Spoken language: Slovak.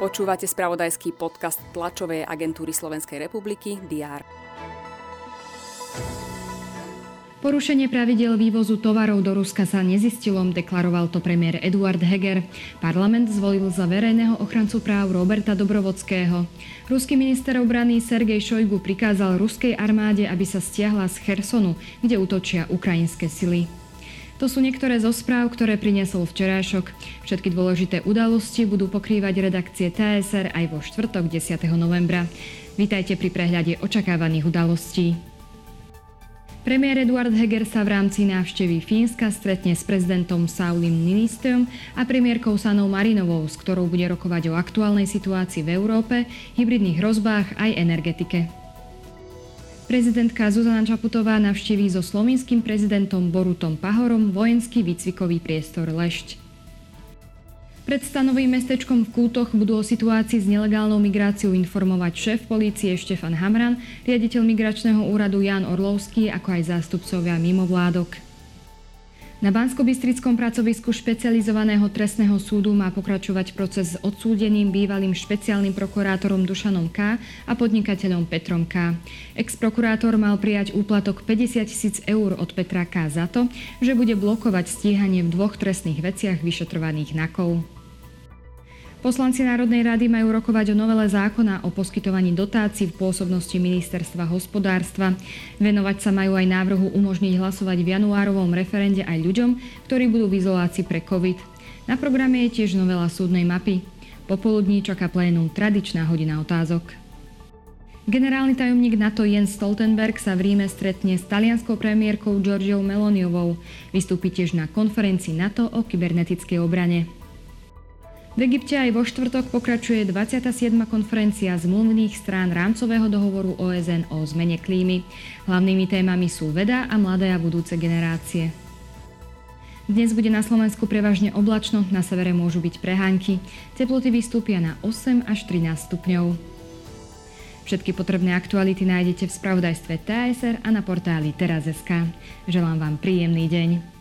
Počúvate spravodajský podcast tlačovej agentúry Slovenskej republiky DR. Porušenie pravidel vývozu tovarov do Ruska sa nezistilo, deklaroval to premiér Eduard Heger. Parlament zvolil za verejného ochrancu práv Roberta Dobrovodského. Ruský minister obrany Sergej Šojgu prikázal ruskej armáde, aby sa stiahla z Chersonu, kde útočia ukrajinské sily. To sú niektoré zo správ, ktoré priniesol včerajšok. Všetky dôležité udalosti budú pokrývať redakcie TSR aj vo štvrtok 10. novembra. Vítajte pri prehľade očakávaných udalostí. Premiér Eduard Heger sa v rámci návštevy Fínska stretne s prezidentom Saulim Ninistom a premiérkou Sanou Marinovou, s ktorou bude rokovať o aktuálnej situácii v Európe, hybridných hrozbách aj energetike. Prezidentka Zuzana Čaputová navštíví so slovinským prezidentom Borutom Pahorom vojenský výcvikový priestor Lešť. Pred stanovým mestečkom v Kútoch budú o situácii s nelegálnou migráciou informovať šéf polície Štefan Hamran, riaditeľ migračného úradu Jan Orlovský, ako aj zástupcovia mimovládok. Na Bansko-Bystrickom pracovisku špecializovaného trestného súdu má pokračovať proces s odsúdeným bývalým špeciálnym prokurátorom Dušanom K. a podnikateľom Petrom K. Ex-prokurátor mal prijať úplatok 50 tisíc eur od Petra K. za to, že bude blokovať stíhanie v dvoch trestných veciach vyšetrovaných NAKov. Poslanci Národnej rady majú rokovať o novele zákona o poskytovaní dotácií v pôsobnosti ministerstva hospodárstva. Venovať sa majú aj návrhu umožniť hlasovať v januárovom referende aj ľuďom, ktorí budú v izolácii pre COVID. Na programe je tiež novela súdnej mapy. Popoludní čaká plénum tradičná hodina otázok. Generálny tajomník NATO Jens Stoltenberg sa v Ríme stretne s talianskou premiérkou Georgiou Meloniovou. Vystúpi tiež na konferencii NATO o kybernetickej obrane. V Egypte aj vo štvrtok pokračuje 27. konferencia zmluvných strán rámcového dohovoru OSN o zmene klímy. Hlavnými témami sú veda a mladé a budúce generácie. Dnes bude na Slovensku prevažne oblačno, na severe môžu byť prehánky. Teploty vystúpia na 8 až 13 stupňov. Všetky potrebné aktuality nájdete v spravodajstve TSR a na portáli teraz.sk. Želám vám príjemný deň.